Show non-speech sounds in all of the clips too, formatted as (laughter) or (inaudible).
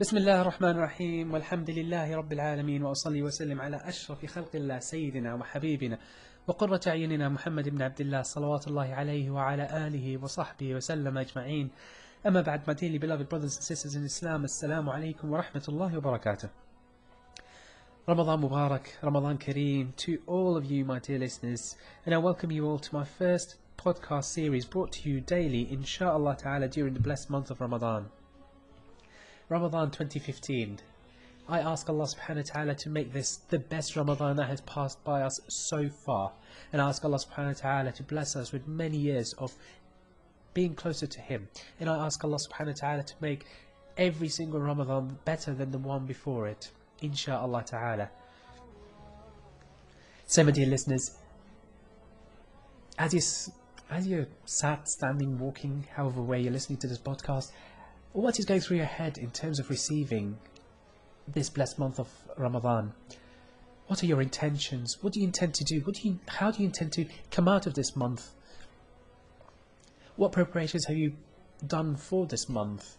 بسم الله الرحمن الرحيم والحمد لله رب العالمين وأصلي وسلم على أشرف خلق الله سيدنا وحبيبنا وقرة عيننا محمد بن عبد الله صلوات الله عليه وعلى آله وصحبه وسلم أجمعين أما بعد ما تيلي beloved brothers and sisters in Islam السلام عليكم ورحمة الله وبركاته رمضان مبارك رمضان كريم to all of you my dear listeners. And I welcome you all to my first podcast series brought to you daily inshallah ta'ala during the blessed month of Ramadan. Ramadan 2015. I ask Allah subhanahu wa ta'ala to make this the best Ramadan that has passed by us so far. And I ask Allah subhanahu wa ta'ala to bless us with many years of being closer to Him. And I ask Allah subhanahu wa ta'ala to make every single Ramadan better than the one before it. Insha'Allah ta'ala. So my dear listeners, as you as you're sat, standing, walking, however way you're listening to this podcast, what is going through your head in terms of receiving this blessed month of Ramadan? What are your intentions? What do you intend to do? What do you, how do you intend to come out of this month? What preparations have you done for this month?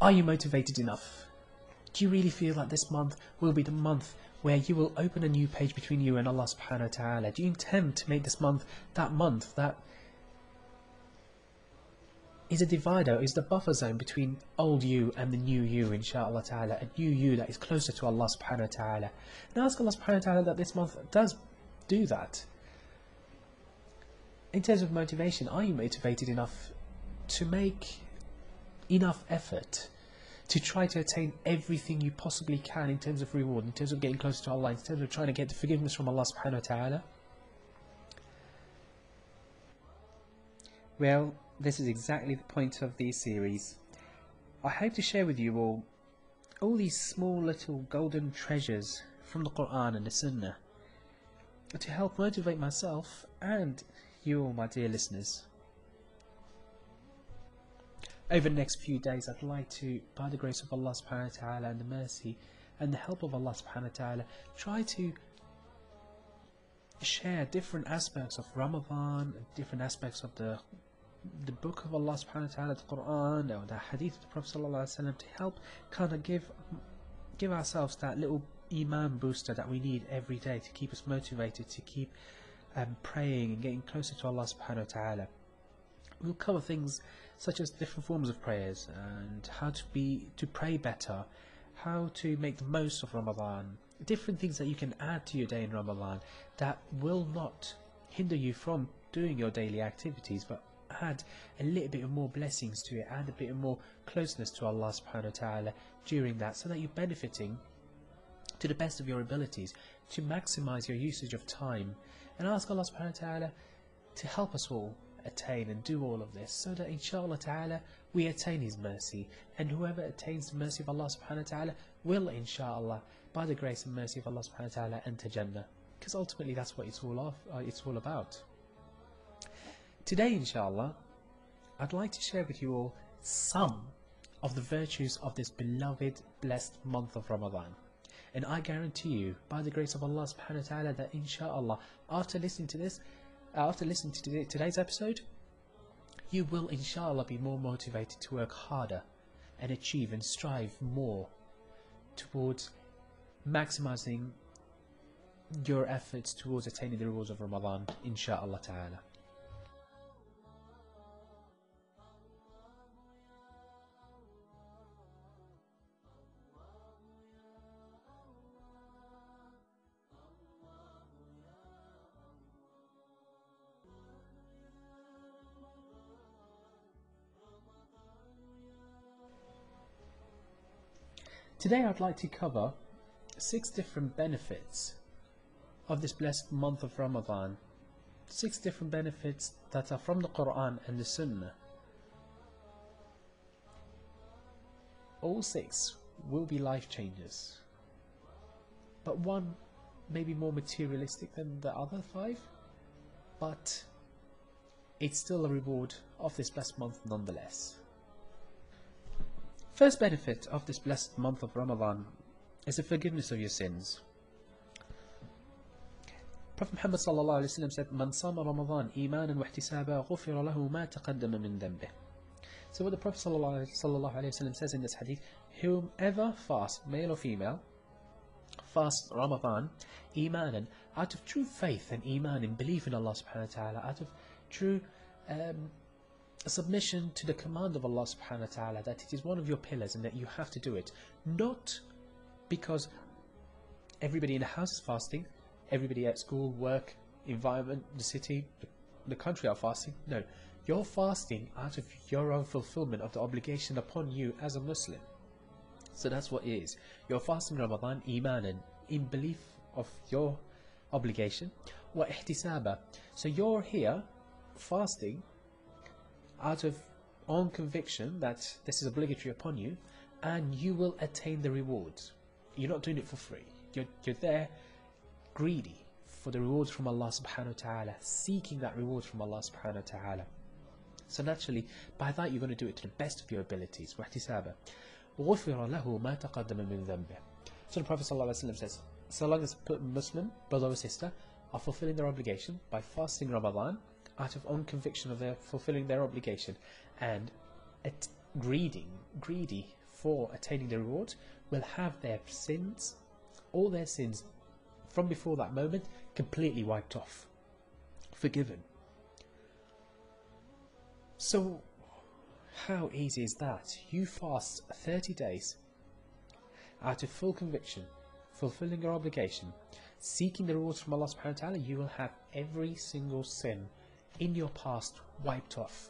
Are you motivated enough? Do you really feel that this month will be the month where you will open a new page between you and Allah subhanahu wa ta'ala? Do you intend to make this month that month that is a divider, is the buffer zone between old you and the new you, inshaAllah ta'ala, a new you that is closer to Allah subhanahu wa ta'ala. And ask Allah subhanahu wa ta'ala that this month does do that. In terms of motivation, are you motivated enough to make enough effort to try to attain everything you possibly can in terms of reward, in terms of getting closer to Allah, in terms of trying to get the forgiveness from Allah subhanahu wa ta'ala? Well, this is exactly the point of the series. I hope to share with you all all these small little golden treasures from the Quran and the Sunnah to help motivate myself and you all, my dear listeners. Over the next few days, I'd like to, by the grace of Allah subhanahu wa ta'ala and the mercy and the help of Allah subhanahu wa ta'ala, try to share different aspects of Ramadan, different aspects of the the book of Allah subhanahu wa ta'ala, the Quran or the hadith of the Prophet sallallahu alaihi wasallam to help kind of give give ourselves that little iman booster that we need every day to keep us motivated, to keep um, praying and getting closer to Allah subhanahu wa ta'ala. We'll cover things such as different forms of prayers and how to be to pray better, how to make the most of Ramadan, different things that you can add to your day in Ramadan that will not hinder you from doing your daily activities but add a little bit of more blessings to it, add a bit of more closeness to Allah subhanahu wa ta'ala during that so that you're benefiting to the best of your abilities to maximize your usage of time. And ask Allah subhanahu wa ta'ala to help us all attain and do all of this so that inshallah ta'ala we attain his mercy. And whoever attains the mercy of Allah subhanahu wa ta'ala will inshallah by the grace and mercy of Allah subhanahu wa ta'ala enter Jannah. Because ultimately that's what it's all of, uh, it's all about Today, inshallah, I'd like to share with you all some of the virtues of this beloved, blessed month of Ramadan. And I guarantee you, by the grace of Allah subhanahu wa ta'ala, that inshallah, after listening to this, uh, after listening to today's episode, you will inshallah be more motivated to work harder and achieve and strive more towards maximizing your efforts towards attaining the rewards of Ramadan, inshallah ta'ala. Today I'd like to cover six different benefits of this blessed month of Ramadan. Six different benefits that are from the Quran and the Sunnah. All six will be life changers. But one may be more materialistic than the other five, but it's still a reward of this blessed month nonetheless. First benefit of this blessed month of Ramadan is the forgiveness of your sins. Prophet Muhammad sallallahu alaihi wasallam said, "Man sama Ramadan imanan wa ihtisaba ghufira lahu ma taqaddama min dhanbih." So what the Prophet ﷺ says in this hadith, whomever fasts, male or female, fast Ramadan, iman, out of true faith and iman and belief in Allah subhanahu wa ta'ala, out of true um, submission to the command of Allah subhanahu wa ta'ala, that it is one of your pillars and that you have to do it. Not because everybody in the house is fasting, everybody at school, work, environment, the city, the, country are fasting. No, you're fasting out of your own fulfillment of the obligation upon you as a Muslim. So that's what it is. You're fasting Ramadan iman and in belief of your obligation. Wa. So you're here fasting out of own conviction that this is obligatory upon you and you will attain the rewards. You're not doing it for free. You're, you're there greedy for the rewards from Allah subhanahu wa ta'ala, seeking that reward from Allah subhanahu wa ta'ala. So naturally, by that you're going to do it to the best of your abilities. وَاحْتِسَابًا غُفِرَ لَهُ مَا تَقَدَّمَ مِنْ ذَنْبِهِ So the Prophet ﷺ says, so long as a Muslim, brother or sister, are fulfilling their obligation by fasting Ramadan out of own conviction of their fulfilling their obligation and at greedy, greedy for attaining the reward, will have their sins, all their sins from before that moment, completely wiped off, forgiven. So, how easy is that? You fast 30 days out of full conviction, fulfilling your obligation, seeking the rewards from Allah subhanahu wa ta'ala, you will have every single sin in your past wiped off.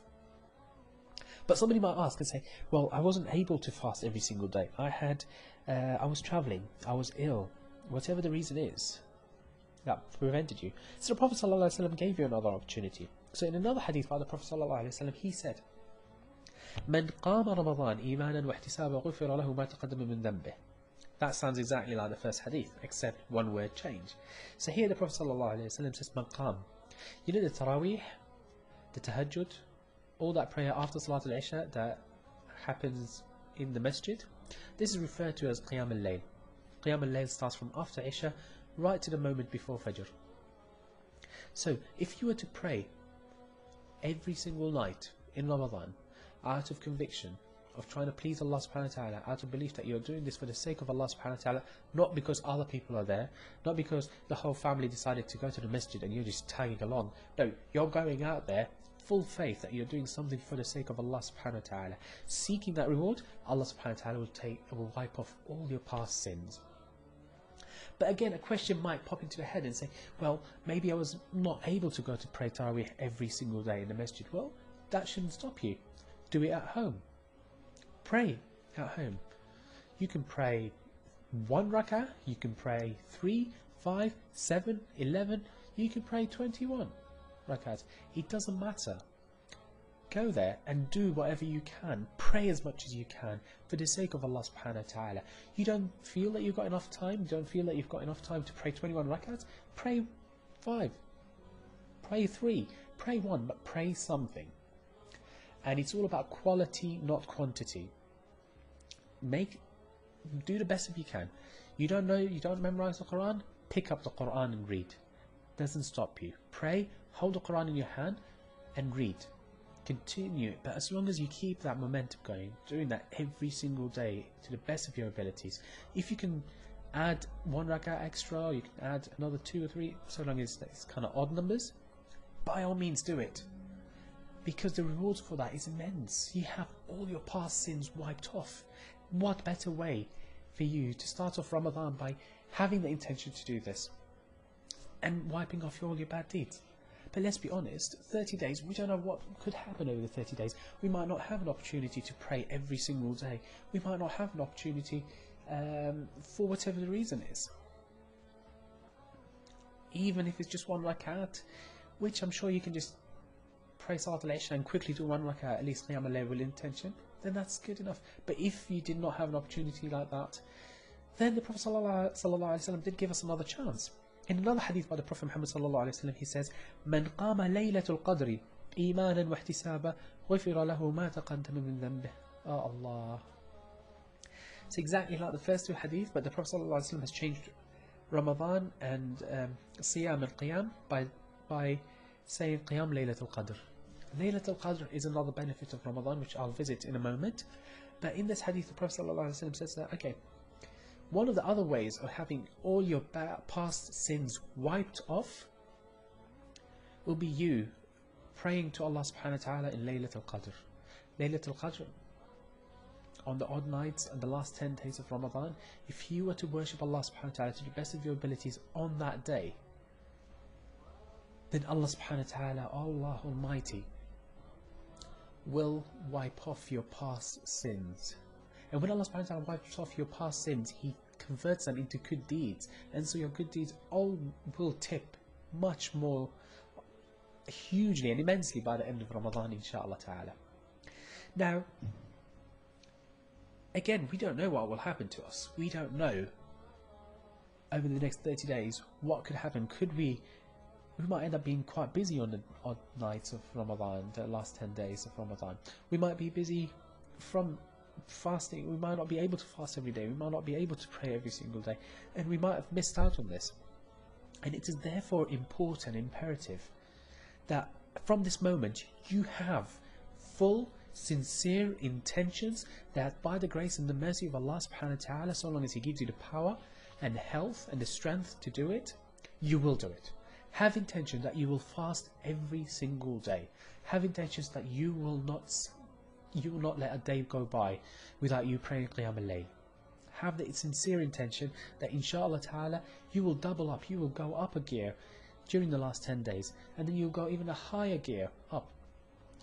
But somebody might ask and say, well, I wasn't able to fast every single day. I had, uh, I was traveling, I was ill, whatever the reason is that prevented you. So the Prophet ﷺ gave you another opportunity. So in another hadith by the Prophet ﷺ, he said, من قام رمضان إيمانا واحتسابا غفر له ما تقدم من ذنبه That sounds exactly like the first hadith, except one word change. So here the Prophet ﷺ says, من قام You know the Taraweeh, the Tahajjud, all that prayer after Salat al-Isha that happens in the masjid, this is referred to as Qiyam al-Layl. Qiyam al-Layl starts from after Isha right to the moment before Fajr. So, if you were to pray every single night in Ramadan out of conviction of trying to please Allah subhanahu wa ta'ala, out of belief that you're doing this for the sake of Allah subhanahu wa ta'ala, not because other people are there, not because the whole family decided to go to the masjid and you're just tagging along. No, you're going out there full faith that you're doing something for the sake of Allah subhanahu wa ta'ala. Seeking that reward, Allah subhanahu wa ta'ala will take will wipe off all your past sins. But again, a question might pop into your head and say, well, maybe I was not able to go to pray Taraweeh every single day in the masjid. Well, that shouldn't stop you. Do it at home. Pray at home. You can pray one rak'ah, you can pray three, five, seven, eleven, you can pray 21 rak'ahs. It doesn't matter. Go there and do whatever you can. Pray as much as you can for the sake of Allah subhanahu wa ta'ala. You don't feel that you've got enough time, you don't feel that you've got enough time to pray 21 rakats, pray 5. Pray 3. Pray 1, but pray something. And it's all about quality, not quantity. Make do the best if you can. You don't know, you don't memorize the Quran, pick up the Quran and read. Doesn't stop you. Pray, hold the Quran in your hand and read continue but as long as you keep that momentum going, doing that every single day to the best of your abilities, if you can add one rak'ah extra, you can add another two or three, so long as it's kind of odd numbers, by all means do it. Because the rewards for that is immense. You have all your past sins wiped off. What better way for you to start off Ramadan by having the intention to do this and wiping off all your bad deeds? But let's be honest, 30 days, we don't know what could happen over the 30 days. We might not have an opportunity to pray every single day. We might not have an opportunity um, for whatever the reason is. Even if it's just one rakat, which I'm sure you can just pray Salat al and quickly do one rakat, at least Qiyam al with intention, then that's good enough. But if you did not have an opportunity like that, then the Prophet ﷺ did give us another chance. In another hadith by the Prophet Muhammad sallallahu alaihi wasallam, he says, "Man qama laylatul qadri imanan wa ihtisaba, ghufira lahu ma taqaddama min dhanbih." Oh Allah. It's exactly like the first two hadith, but the Prophet sallallahu alaihi wasallam has changed Ramadan and um, Siyam and Qiyam by by saying Qiyam Laylatul Qadr. Laylatul Qadr is another benefit of Ramadan, which I'll visit in a moment. But in this hadith, the Prophet ﷺ says that, okay, one of the other ways of having all your past sins wiped off will be you praying to Allah subhanahu wa ta'ala in Laylatul Qadr. Laylatul Qadr, on the odd nights and the last 10 days of Ramadan, if you were to worship Allah subhanahu wa ta'ala to the best of your abilities on that day, then Allah subhanahu wa ta'ala, Allah Almighty, will wipe off your past sins. And when Allah subhanahu wa ta'ala wipes off your past sins, He converts them into good deeds. And so your good deeds all will tip much more hugely and immensely by the end of Ramadan, inshallah ta'ala. Now, again, we don't know what will happen to us. We don't know over the next 30 days what could happen. Could we we might end up being quite busy on the odd nights of Ramadan, the last 10 days of Ramadan. We might be busy from fasting. We might not be able to fast every day. We might not be able to pray every single day. And we might have missed out on this. And it is therefore important, imperative, that from this moment you have full, sincere intentions that by the grace and the mercy of Allah subhanahu wa ta'ala, so long as He gives you the power and health and the strength to do it, you will do it. Have intention that you will fast every single day. Have intentions that you will not you will not let a day go by without you praying Qiyam al-Layl. Have the sincere intention that inshallah ta'ala you will double up, you will go up a gear during the last 10 days and then you'll go even a higher gear up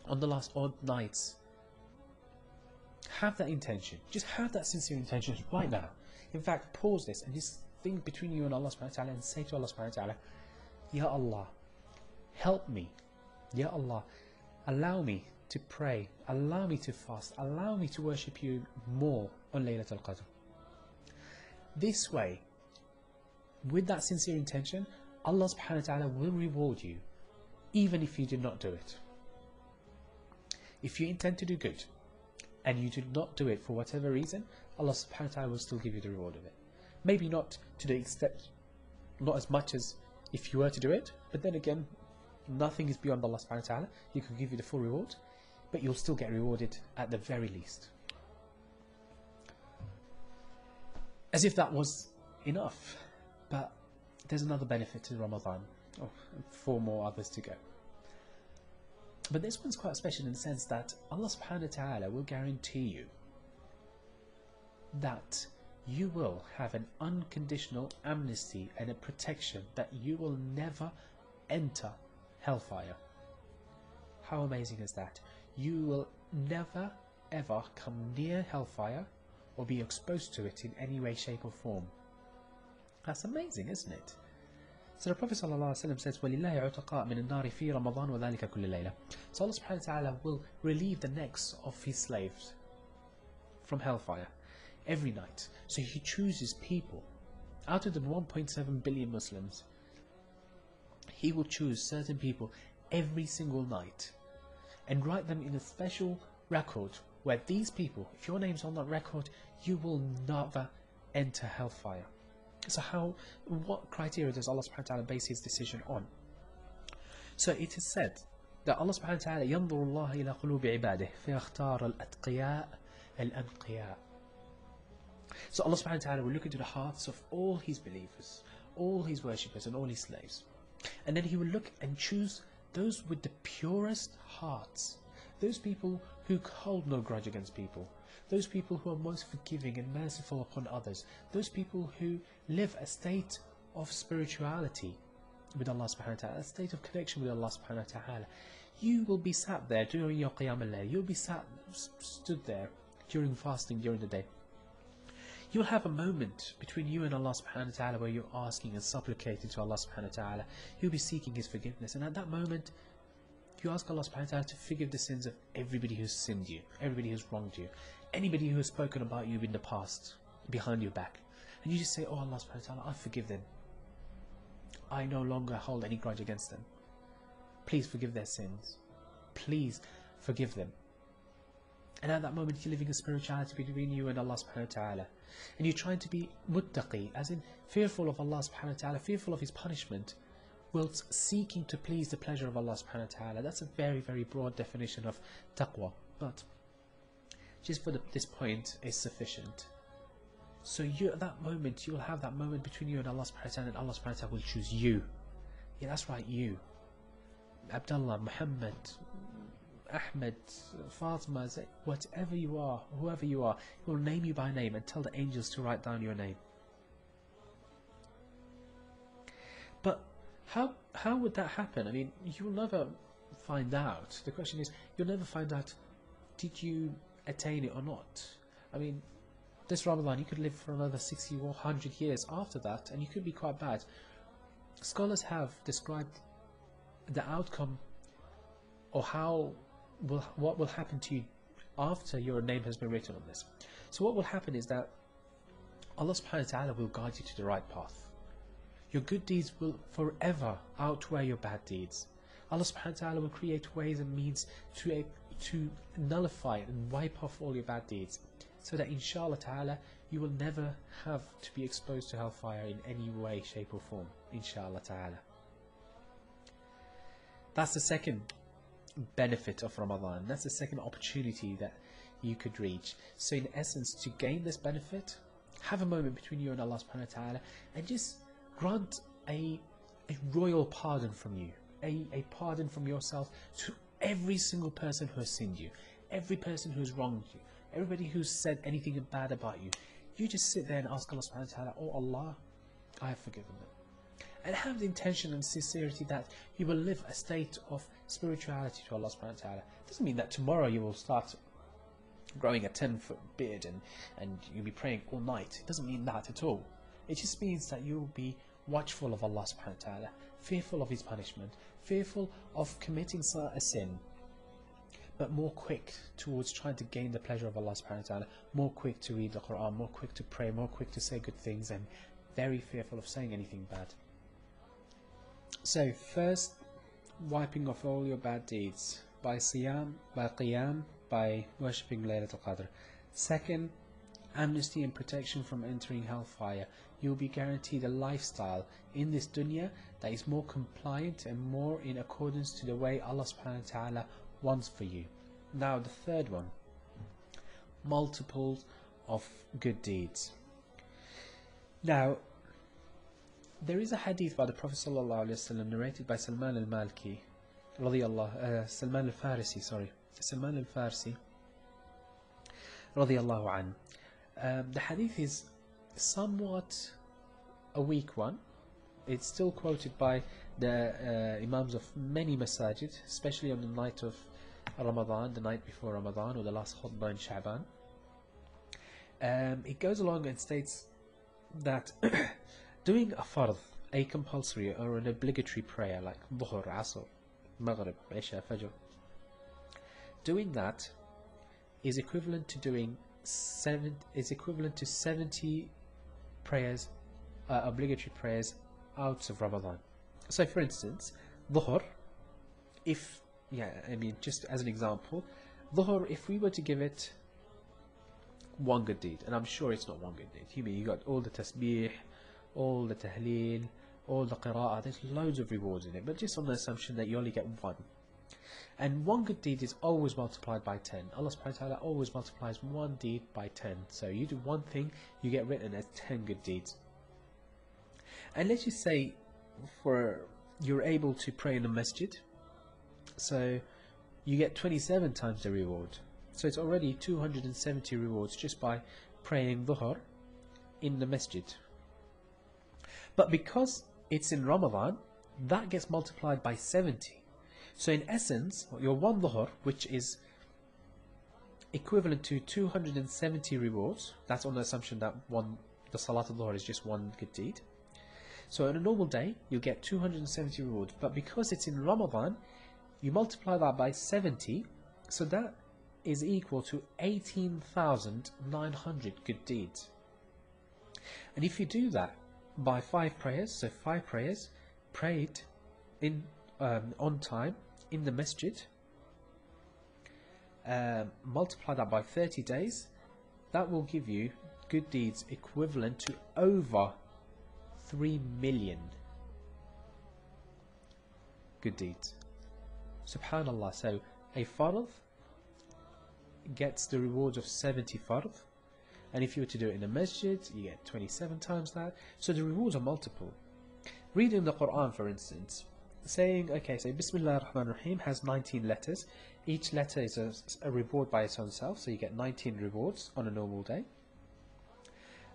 on the last odd nights. Have that intention. Just have that sincere intention right now. In fact, pause this and just think between you and Allah subhanahu wa ta'ala and say to Allah subhanahu wa ta'ala, Ya Allah, help me. Ya Allah, allow me to pray, allow me to fast, allow me to worship you more on Laylatul Qadr. This way, with that sincere intention, Allah subhanahu wa ta'ala will reward you even if you did not do it. If you intend to do good and you did not do it for whatever reason, Allah subhanahu wa ta'ala will still give you the reward of it. Maybe not to the extent, not as much as if you were to do it. But then again, nothing is beyond Allah subhanahu wa ta'ala. He could give you the full reward, but you'll still get rewarded at the very least. As if that was enough. But there's another benefit to Ramadan. Oh, four more others to go. But this one's quite special in the sense that Allah subhanahu wa ta'ala will guarantee you that you will have an unconditional amnesty and a protection that you will never enter hellfire. How amazing is that? You will never ever come near hellfire or be exposed to it in any way, shape, or form. That's amazing, isn't it? So the Prophet ﷺ says, وَلِلَّهِ عُتَقَاء مِنَ النَّارِ فِي رَمَضَانِ وَذَلِكَ كُلِّ لَيْلَةٍ So Allah subhanahu wa ta'ala will relieve the necks of His slaves from hellfire every night. So he chooses people. Out of the 1.7 billion Muslims, he will choose certain people every single night and write them in a special record where these people, if your name's on that record, you will never enter hellfire. So how, what criteria does Allah subhanahu wa ta'ala base his decision on? So it is said that Allah subhanahu wa ta'ala ينظر الله إلى قلوب عباده فيختار الأتقياء الأنقياء so Allah subhanahu wa ta'ala will look into the hearts of all His believers, all His worshippers and all His slaves. And then He will look and choose those with the purest hearts, those people who hold no grudge against people, those people who are most forgiving and merciful upon others, those people who live a state of spirituality with Allah subhanahu wa ta'ala, a state of connection with Allah subhanahu wa ta'ala. You will be sat there during your qiyam al you'll be sat, stood there during fasting during the day you'll have a moment between you and Allah subhanahu wa ta'ala where you're asking and supplicating to Allah subhanahu wa ta'ala. You'll be seeking His forgiveness. And at that moment, you ask Allah subhanahu wa ta'ala to forgive the sins of everybody who's sinned you, everybody who's wronged you, anybody who has spoken about you in the past, behind your back. And you just say, Oh Allah subhanahu wa ta'ala, I forgive them. I no longer hold any grudge against them. Please forgive their sins. Please forgive them. And at that moment, you're living a spirituality between you and Allah subhanahu wa ta'ala. And you're trying to be muttaqi, as in fearful of Allah subhanahu wa ta'ala, fearful of His punishment, whilst seeking to please the pleasure of Allah subhanahu wa ta'ala. That's a very, very broad definition of taqwa. But just for the, this point is sufficient. So you at that moment, you'll have that moment between you and Allah subhanahu wa ta'ala, and Allah subhanahu wa ta'ala will choose you. Yeah, that's right, you. Abdullah, Muhammad, Ahmed, Fatima, whatever you are, whoever you are, He will name you by name and tell the angels to write down your name. But how how would that happen? I mean, you'll never find out. The question is, you'll never find out did you attain it or not. I mean, this Ramadan, you could live for another 60 or 100 years after that, and you could be quite bad. Scholars have described the outcome or how will what will happen to you after your name has been written on this. So what will happen is that Allah subhanahu wa ta'ala will guide you to the right path. Your good deeds will forever outweigh your bad deeds. Allah subhanahu wa ta'ala will create ways and means to, to nullify and wipe off all your bad deeds. So that inshallah ta'ala you will never have to be exposed to hellfire in any way, shape or form. Inshallah ta'ala. That's the second benefit of Ramadan. That's the second opportunity that you could reach. So in essence, to gain this benefit, have a moment between you and Allah subhanahu wa ta'ala and just grant a, a royal pardon from you, a, a pardon from yourself to every single person who has sinned you, every person who has wronged you, everybody who's said anything bad about you. You just sit there and ask Allah subhanahu wa ta'ala, Oh Allah, I have forgiven them. And have the intention and sincerity that you will live a state of spirituality to Allah subhanahu wa ta'ala. It doesn't mean that tomorrow you will start growing a 10 foot beard and, and you'll be praying all night. It doesn't mean that at all. It just means that you'll be watchful of Allah subhanahu wa ta'ala, fearful of His punishment, fearful of committing a sin, but more quick towards trying to gain the pleasure of Allah subhanahu wa ta'ala, more quick to read the Quran, more quick to pray, more quick to say good things, and very fearful of saying anything bad. So, first, wiping off all your bad deeds by siyam, by qiyam, by worshipping Laylatul Qadr. Second, amnesty and protection from entering hellfire you will be guaranteed a lifestyle in this dunya that is more compliant and more in accordance to the way Allah subhanahu wa ta'ala wants for you. Now the third one, multiples of good deeds. Now, there is a hadith by the Prophet ﷺ narrated by Salman al-Malki, uh, Salman al-Farisi, sorry, Salman al-Farsi, radiyallahu an. Um, the hadith is somewhat a weak one. It's still quoted by the uh, Imams of many masajid, especially on the night of Ramadan, the night before Ramadan, or the last khutbah in Sha'ban. Um, it goes along and states that (clears throat) doing a fard, a compulsory or an obligatory prayer like Dhuhr, Asr, Maghrib, Isha, Fajr, doing that is equivalent to doing seven is equivalent to 70 prayers, uh, obligatory prayers out of Ramadan. So, for instance, Dhuhr, if, yeah, I mean, just as an example, Dhuhr, if we were to give it one good deed, and I'm sure it's not one good deed, you mean you got all the tasbih, all the tahleel, all the qira'ah, there's loads of rewards in it, but just on the assumption that you only get one. And one good deed is always multiplied by 10. Allah subhanahu wa ta'ala always multiplies one deed by 10. So you do one thing, you get written as 10 good deeds. And let's just say for you're able to pray in a masjid. So you get 27 times the reward. So it's already 270 rewards just by praying dhuhr in the masjid. But because it's in Ramadan, that gets multiplied by 70. So in essence, your one dhuhr, which is equivalent to 270 rewards, that's on the assumption that one the salat al-dhuhr is just one good deed. So on a normal day, you get 270 rewards, but because it's in Ramadan, you multiply that by 70, so that is equal to 18,900 good deeds. And if you do that by five prayers, so five prayers prayed in um, on time in the masjid, uh, multiply that by 30 days, that will give you good deeds equivalent to over 3 million. good deeds. Subhanallah. So a fard gets the reward of 70 fard. And if you were to do it in a masjid, you get 27 times that. So the rewards are multiple. Reading the Quran, for instance, saying, okay, so Bismillah ar-Rahman ar-Rahim has 19 letters. Each letter is a, a, reward by its own self, so you get 19 rewards on a normal day.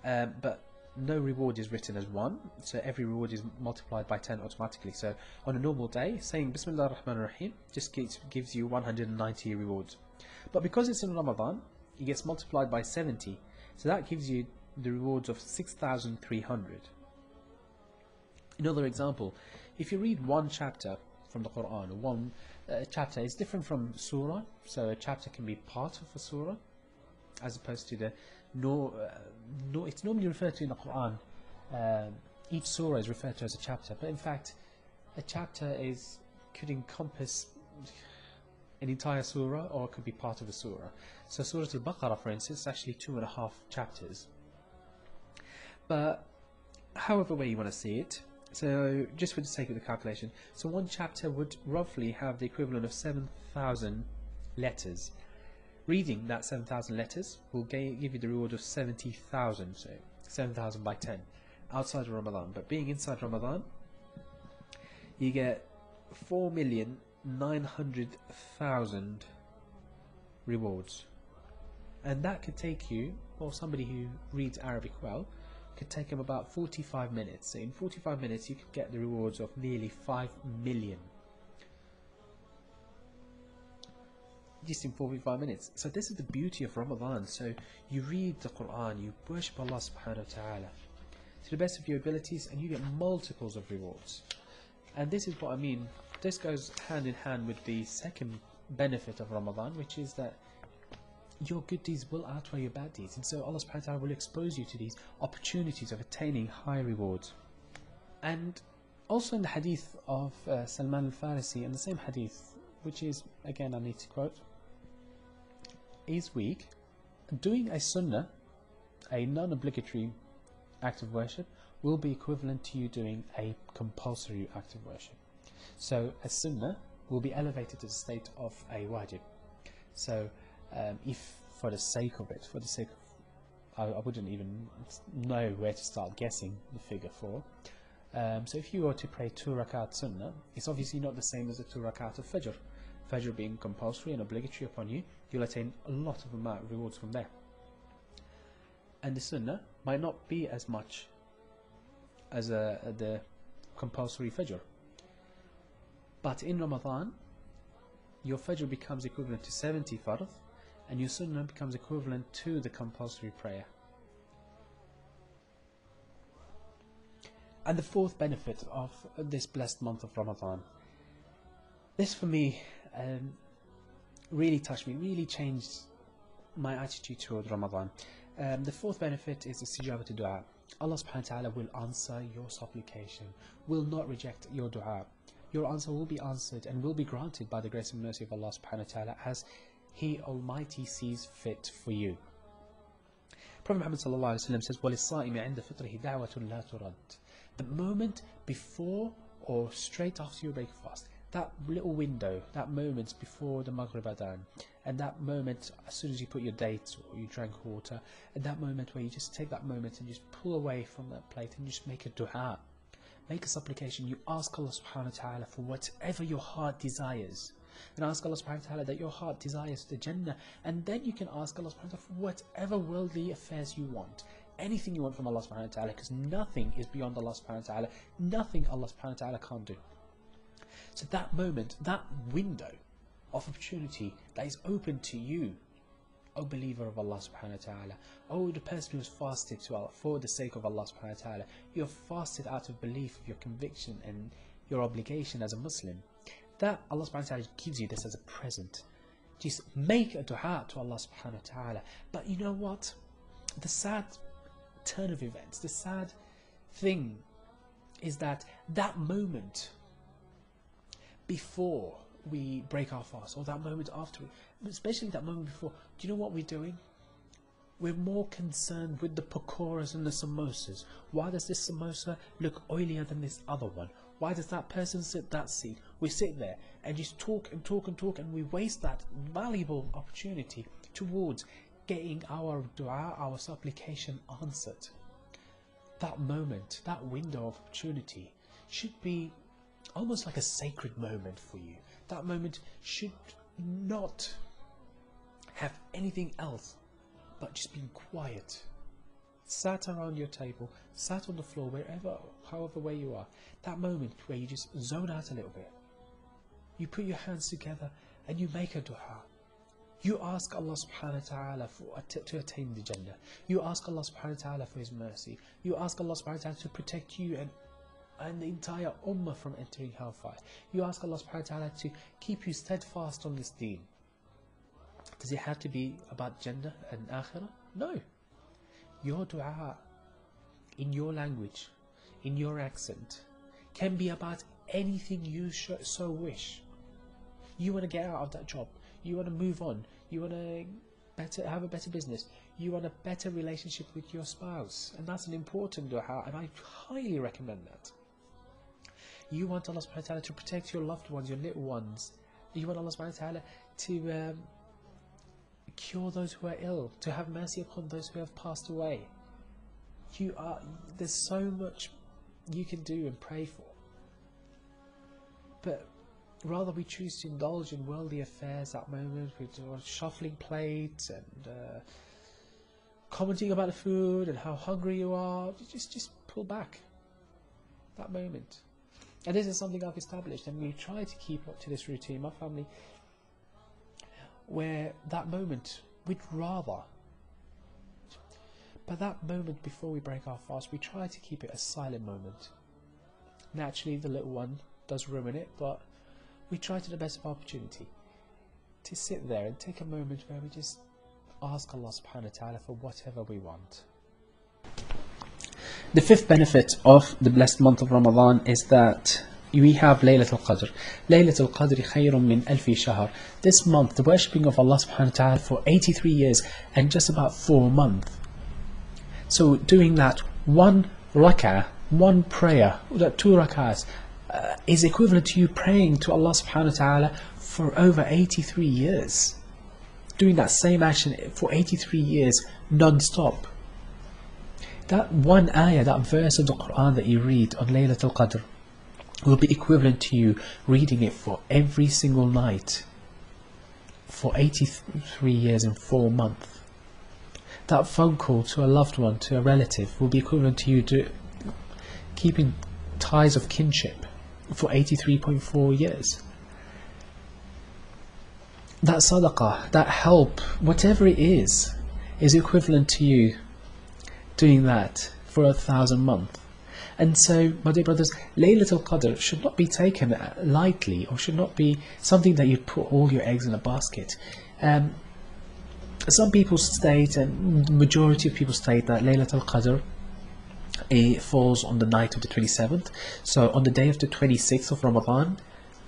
Um, but no reward is written as one, so every reward is multiplied by 10 automatically. So on a normal day, saying Bismillah ar-Rahman ar-Rahim just gives, gives you 190 rewards. But because it's in Ramadan, it gets multiplied by 70, so that gives you the rewards of 6,300. Another example, if you read one chapter from the Quran, one uh, chapter is different from surah, so a chapter can be part of a surah, as opposed to the no, uh, no it's normally referred to in the Quran. Uh, each surah is referred to as a chapter, but in fact, a chapter is could encompass an entire surah or it could be part of a surah. So Surah Al-Baqarah, for instance, is actually two and a half chapters. But however way you want to see it, so just for the sake of the calculation, so one chapter would roughly have the equivalent of 7,000 letters. Reading that 7,000 letters will give you the reward of 70,000, so 7,000 by 10, outside of Ramadan. But being inside Ramadan, you get 4,900,000 rewards. And that could take you, or somebody who reads Arabic well, could take him about 45 minutes. So in 45 minutes you could get the rewards of nearly 5 million. Just in 45 minutes. So this is the beauty of Ramadan. So you read the Quran, you worship Allah subhanahu wa ta'ala to the best of your abilities and you get multiples of rewards. And this is what I mean. This goes hand in hand with the second benefit of Ramadan, which is that your good deeds will outweigh your bad deeds. And so Allah subhanahu wa ta'ala will expose you to these opportunities of attaining high rewards. And also in the hadith of uh, Salman al-Farisi, in the same hadith, which is, again I need to quote, is weak, doing a sunnah, a non-obligatory act of worship, will be equivalent to you doing a compulsory act of worship. So a sunnah will be elevated to the state of a wajib. So um, if for the sake of it, for the sake of, I, I, wouldn't even know where to start guessing the figure for. Um, so if you were to pray two rakat sunnah, it's obviously not the same as the two rakat of fajr. Fajr being compulsory and obligatory upon you, you'll attain a lot of amount of rewards from there. And the sunnah might not be as much as uh, the compulsory fajr. But in Ramadan, your fajr becomes equivalent to 70 fard, and your sunnah becomes equivalent to the compulsory prayer. And the fourth benefit of this blessed month of Ramadan. This for me um, really touched me, really changed my attitude toward Ramadan. Um, the fourth benefit is the to dua. Allah subhanahu wa ta'ala will answer your supplication, will not reject your dua Your answer will be answered and will be granted by the grace and mercy of Allah subhanahu wa ta'ala as he Almighty sees fit for you. Prophet Muhammad says, وَلِلصَّائِمِ عِنْدَ فِطْرِهِ دَعْوَةٌ لَا تُرَدْ The moment before or straight after your breakfast, that little window, that moment before the Maghrib Adhan, and that moment as soon as you put your dates or you drank water, and that moment where you just take that moment and just pull away from that plate and just make a dua, make a supplication, you ask Allah subhanahu wa ta'ala for whatever your heart desires. And ask Allah subhanahu wa ta'ala that your heart desires the Jannah and then you can ask Allah subhanahu wa ta'ala for whatever worldly affairs you want. Anything you want from Allah subhanahu wa ta'ala because nothing is beyond Allah subhanahu wa ta'ala. Nothing Allah subhanahu wa ta'ala can't do. So that moment that window of opportunity that is open to you O believer of Allah subhanahu wa ta'ala O the person who has fasted to Allah for the sake of Allah subhanahu wa ta'ala you have fasted out of belief of your conviction and your obligation as a Muslim that Allah subhanahu wa ta'ala gives you this as a present. Just make a dua to Allah subhanahu wa ta'ala. But you know what? The sad turn of events, the sad thing is that that moment before we break our fast, or that moment after, especially that moment before, do you know what we're doing? We're more concerned with the pakoras and the samosas. Why does this samosa look oilier than this other one? Why does that person sit that seat? we sit there and just talk and talk and talk and we waste that valuable opportunity towards getting our dua, our supplication answered. That moment, that window of opportunity should be almost like a sacred moment for you. That moment should not have anything else but just being quiet. Sat around your table, sat on the floor, wherever, however way you are. That moment where you just zone out a little bit. You put your hands together and you make a dua. You ask Allah subhanahu wa ta'ala for, to attain the Jannah. You ask Allah subhanahu wa ta'ala for His mercy. You ask Allah subhanahu wa ta'ala to protect you and, and the entire ummah from entering hellfire. You ask Allah subhanahu wa ta'ala to keep you steadfast on this deen. Does it have to be about Jannah and Akhirah? No. Your dua in your language, in your accent, can be about anything you so wish. You want to get out of that job. You want to move on. You want to better have a better business. You want a better relationship with your spouse, and that's an important dua, and I highly recommend that. You want Allah subhanahu wa ta'ala to protect your loved ones, your little ones. You want Allah subhanahu wa ta'ala to um, cure those who are ill, to have mercy upon those who have passed away. You are there's so much you can do and pray for. But rather we choose to indulge in worldly affairs at moment with shuffling plates and uh, commenting about the food and how hungry you are. Just just pull back that moment. And this is something I've established, and we try to keep up to this routine. My family, where that moment we'd rather, but that moment before we break our fast, we try to keep it a silent moment. Naturally, the little one does ruin it, but we try to the best of opportunity to sit there and take a moment where we just ask Allah subhanahu wa ta'ala for whatever we want. The fifth benefit of the blessed month of Ramadan is that we have Laylatul Qadr. Laylatul Qadr khayrun min alfi shahr. This month, the worshipping of Allah subhanahu wa ta'ala for 83 years and just about 4 months. So doing that one rak'ah, one prayer, two rak'ahs, uh, is equivalent to you praying to Allah subhanahu wa ta'ala for over 83 years. Doing that same action for 83 years non-stop. That one ayah, that verse of the Quran that you read on Laylatul Qadr will be equivalent to you reading it for every single night for 83 years and 4 months. That phone call to a loved one, to a relative, will be equivalent to you to keeping ties of kinship for 83.4 years. That sadaqah, that help, whatever it is, is equivalent to you doing that for a thousand months. And so, my dear brothers, Laylatul Qadr should not be taken lightly or should not be something that you put all your eggs in a basket. Um, some people state, and the majority of people state, that Laylatul Qadr it falls on the night of the 27th. So on the day of the 26th of Ramadan,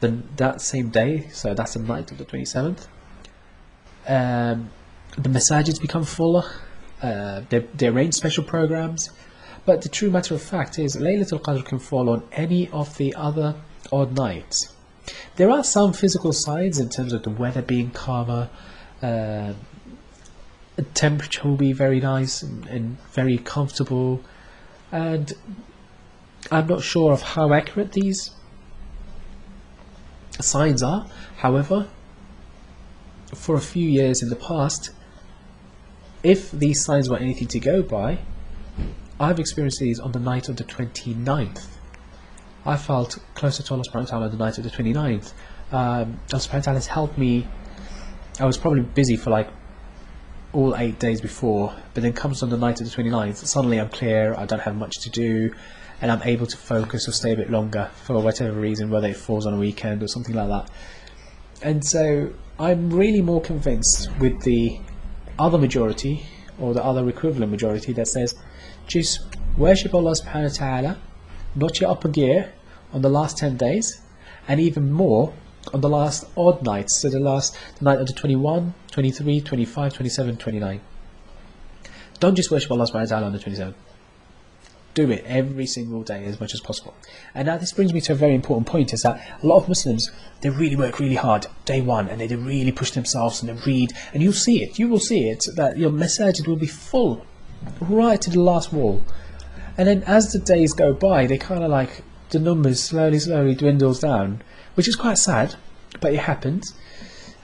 then that same day, so that's the night of the 27th, um, the masajids become fuller. Uh, they, they arrange special programs. But the true matter of fact is, Laylatul Qadr can fall on any of the other odd nights. There are some physical signs in terms of the weather being calmer, uh, the temperature will be very nice and, and very comfortable and I'm not sure of how accurate these signs are. However, for a few years in the past, if these signs were anything to go by, I've experienced these on the night of the 29th. I felt closer to Allah subhanahu wa ta'ala on the night of the 29th. Um, Allah subhanahu wa ta'ala has helped me. I was probably busy for like all eight days before, but then comes on the night of the 29th, suddenly I'm clear, I don't have much to do, and I'm able to focus or stay a bit longer for whatever reason, whether it falls on a weekend or something like that. And so I'm really more convinced with the other majority, or the other equivalent majority, that says just worship Allah subhanahu wa ta'ala, not your upper gear, on the last 10 days, and even more on the last odd nights, so the last night of the 21, 23, 25, 27, 29. Don't just worship Allah subhanahu wa ta'ala on the 27th. do it every single day as much as possible. And now this brings me to a very important point: is that a lot of Muslims they really work really hard day one, and they, they really push themselves and they read, and you'll see it. You will see it that your masajid will be full right to the last wall. And then as the days go by, they kind of like the numbers slowly, slowly dwindles down, which is quite sad, but it happens.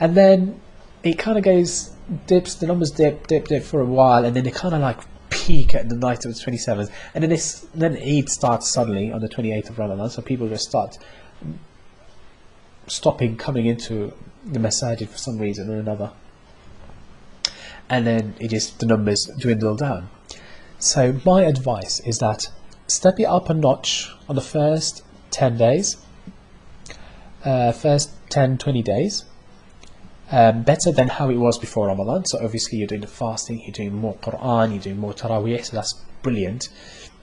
And then it kind of goes dips, the numbers dip, dip, dip for a while, and then they kind of like peak at the night of the 27th, and then this, then Eid starts suddenly on the 28th of Ramadan, so people just start stopping coming into the masajid for some reason or another, and then it just the numbers dwindle down. So my advice is that step it up a notch on the first 10 days, uh, first 10, 20 days, um, better than how it was before Ramadan. So obviously you're doing the fasting, you're doing more Quran, you're doing more Taraweeh, so that's brilliant.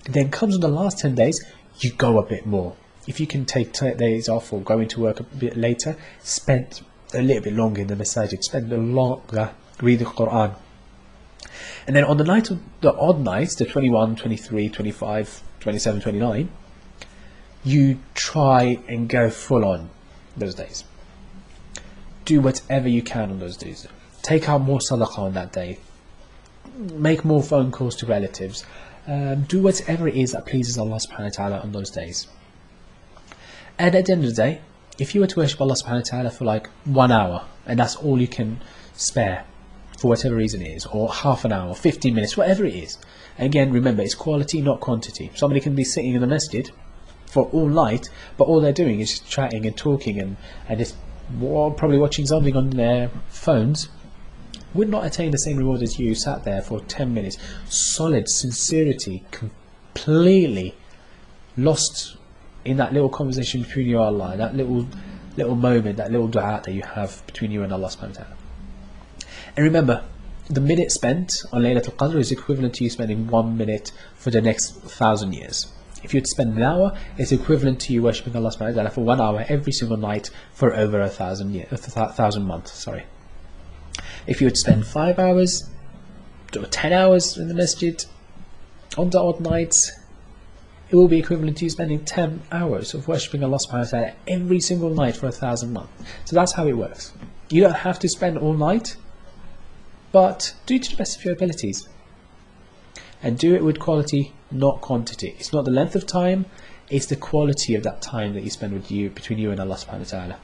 Then comes on the last 10 days, you go a bit more. If you can take 10 days off or go into work a bit later, spend a little bit longer in the masajid, spend a longer reading Quran. And then on the night of the odd nights, the 21, 23, 25, 27, 29, you try and go full on those days do whatever you can on those days. Take out more sadaqah on that day. Make more phone calls to relatives. Um, do whatever it is that pleases Allah subhanahu wa ta'ala on those days. And at the end of the day, if you were to worship Allah subhanahu wa ta'ala for like one hour, and that's all you can spare, for whatever reason it is, or half an hour, 15 minutes, whatever it is. Again, remember, it's quality, not quantity. Somebody can be sitting in the masjid for all night, but all they're doing is just chatting and talking and, and just probably watching something on their phones would not attain the same reward as you sat there for 10 minutes. Solid sincerity, completely lost in that little conversation between you and Allah, that little little moment, that little dua that you have between you and Allah subhanahu wa ta'ala. And remember, the minute spent on Laylatul Qadr is equivalent to you spending one minute for the next thousand years. If you'd spend an hour, it's equivalent to you worshipping Allah subhanahu wa ta'ala for one hour every single night for over a thousand year, a thousand months. Sorry. If you would spend five hours or ten hours in the masjid on the odd nights, it will be equivalent to you spending 10 hours of worshipping Allah subhanahu wa ta'ala every single night for a thousand months. So that's how it works. You don't have to spend all night, but do to the best of your abilities. And do it with quality not quantity. It's not the length of time, it's the quality of that time that you spend with you between you and Allah subhanahu wa ta'ala.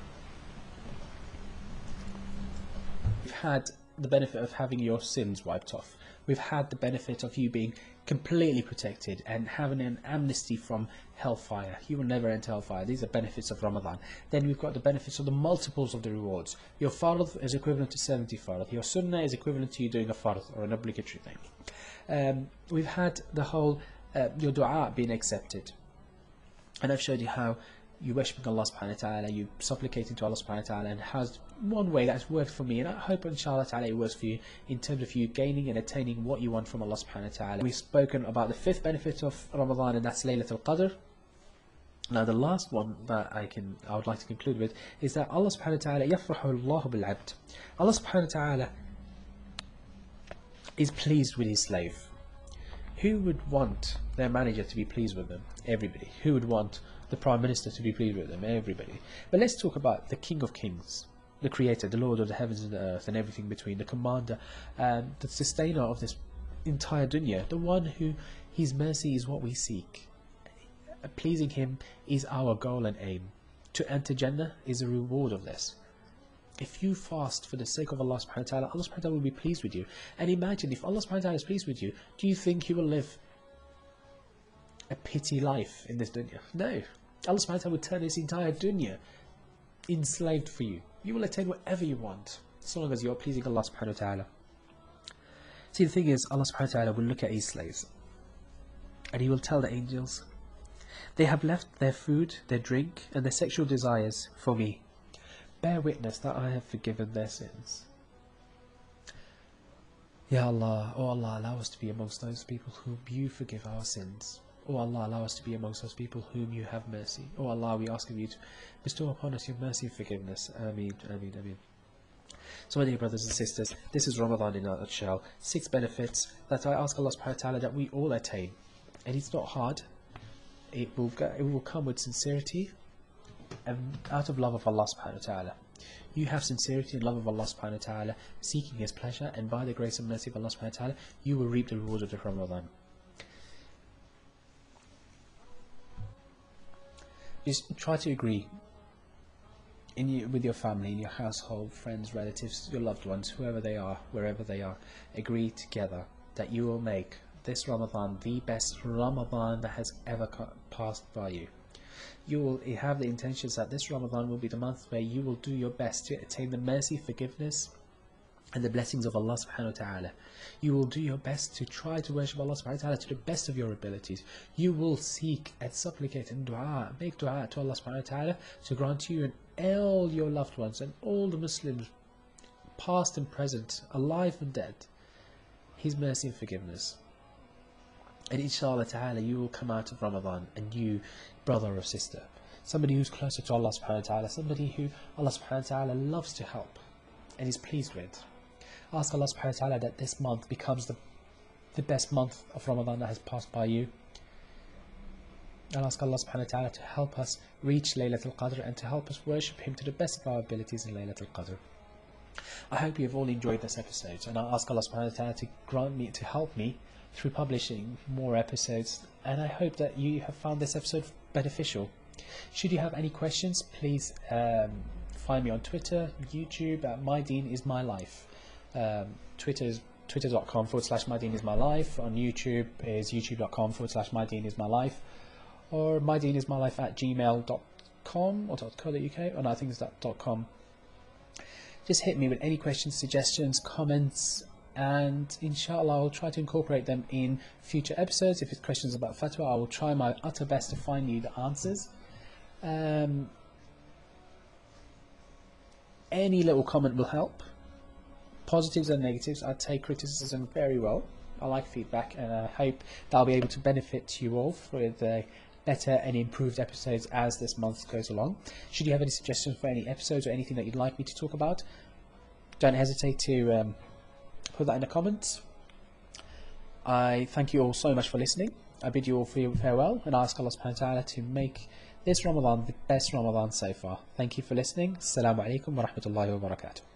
We've had the benefit of having your sins wiped off. We've had the benefit of you being completely protected and having an amnesty from hellfire. You will never enter hellfire. These are benefits of Ramadan. Then we've got the benefits of the multiples of the rewards. Your fard is equivalent to 70 fard. Your sunnah is equivalent to you doing a fard or an obligatory thing. Um, we've had the whole uh, your dua being accepted. And I've showed you how you worshiping Allah subhanahu wa ta'ala, you supplicating to Allah subhanahu wa ta'ala, and has one way that's worked for me, and I hope inshallah ta'ala works for you in terms of you gaining and attaining what you want from Allah subhanahu wa ta'ala. We've spoken about the fifth benefit of Ramadan, and that's Laylatul Qadr. Now the last one that I can I would like to conclude with is that Allah subhanahu wa ta'ala yafrahu Allah bil abd. Allah subhanahu wa ta'ala is pleased with his slave. Who would want their manager to be pleased with them? Everybody. Who would want the Prime Minister to be pleased with them? Everybody. But let's talk about the King of Kings the Creator, the Lord of the heavens and the earth, and everything between, the Commander, um, the Sustainer of this entire dunya, the one who His mercy is what we seek. Pleasing Him is our goal and aim. To enter Jannah is a reward of this if you fast for the sake of Allah subhanahu wa ta'ala, Allah subhanahu wa ta'ala will be pleased with you. And imagine if Allah subhanahu wa ta'ala is pleased with you, do you think you will live a pity life in this dunya? No. Allah subhanahu wa ta'ala will turn this entire dunya enslaved for you. You will attain whatever you want, so long as you are pleasing Allah subhanahu wa ta'ala. See, the thing is, Allah subhanahu wa ta'ala will look at his slaves and he will tell the angels, they have left their food, their drink, and their sexual desires for me bear witness that I have forgiven their sins. Ya Allah, O oh Allah, allow us to be amongst those people whom you forgive our sins. O oh Allah, allow us to be amongst those people whom you have mercy. O oh Allah, we ask of you to bestow upon us your mercy and forgiveness. Ameen, Ameen, Ameen. So my dear brothers and sisters, this is Ramadan in a nutshell. Six benefits that I ask Allah subhanahu wa ta'ala that we all attain. and it's not hard. It will it will come with sincerity and out of love of Allah subhanahu wa ta'ala. You have sincerity and love of Allah subhanahu wa ta'ala, seeking His pleasure, and by the grace and mercy of Allah subhanahu wa ta'ala, you will reap the rewards of the Ramadan. Just try to agree in with your family, in your household, friends, relatives, your loved ones, whoever they are, wherever they are, agree together that you will make this Ramadan the best Ramadan that has ever passed by you. You will have the intentions that this Ramadan will be the month where you will do your best to attain the mercy, forgiveness, and the blessings of Allah subhanahu wa ta'ala. You will do your best to try to worship Allah subhanahu wa ta'ala to the best of your abilities. You will seek and supplicate and dua, make dua to Allah subhanahu wa ta'ala to grant you and all your loved ones and all the Muslims, past and present, alive and dead, His mercy and forgiveness. And inshallah ta'ala, you will come out of Ramadan a new brother or sister, somebody who's closer to Allah subhanahu wa ta'ala, somebody who Allah subhanahu wa ta'ala loves to help and is pleased with. Ask Allah subhanahu wa ta'ala that this month becomes the, the best month of Ramadan that has passed by you. And ask Allah subhanahu wa ta'ala to help us reach Laylatul Qadr and to help us worship Him to the best of our abilities in Laylatul Qadr. I hope you have all enjoyed this episode and I ask Allah subhanahu wa ta'ala to grant me, to help me through publishing more episodes and I hope that you have found this episode beneficial. Should you have any questions, please um, find me on Twitter, YouTube at My is My Life. Um, Twitter is twitter.com forward slash My Deen is My Life. On YouTube is youtube.com forward slash My Deen is My Life. Or My Deen is My Life at gmail.com or .co.uk. Oh no, I think it's .com. Just hit me with any questions, suggestions, comments, and inshallah I'll try to incorporate them in future episodes. If it's questions about fatwa, I will try my utter best to find you the answers. Um, any little comment will help. Positives and negatives, I take criticism very well. I like feedback and I hope that I'll be able to benefit you all with uh, better and improved episodes as this month goes along. Should you have any suggestions for any episodes or anything that you'd like me to talk about, don't hesitate to um, put that in the comments. I thank you all so much for listening. I bid you all farewell and ask Allah subhanahu wa ta'ala to make this Ramadan the best Ramadan so far. Thank you for listening. Assalamu alaikum wa rahmatullahi wa barakatuh.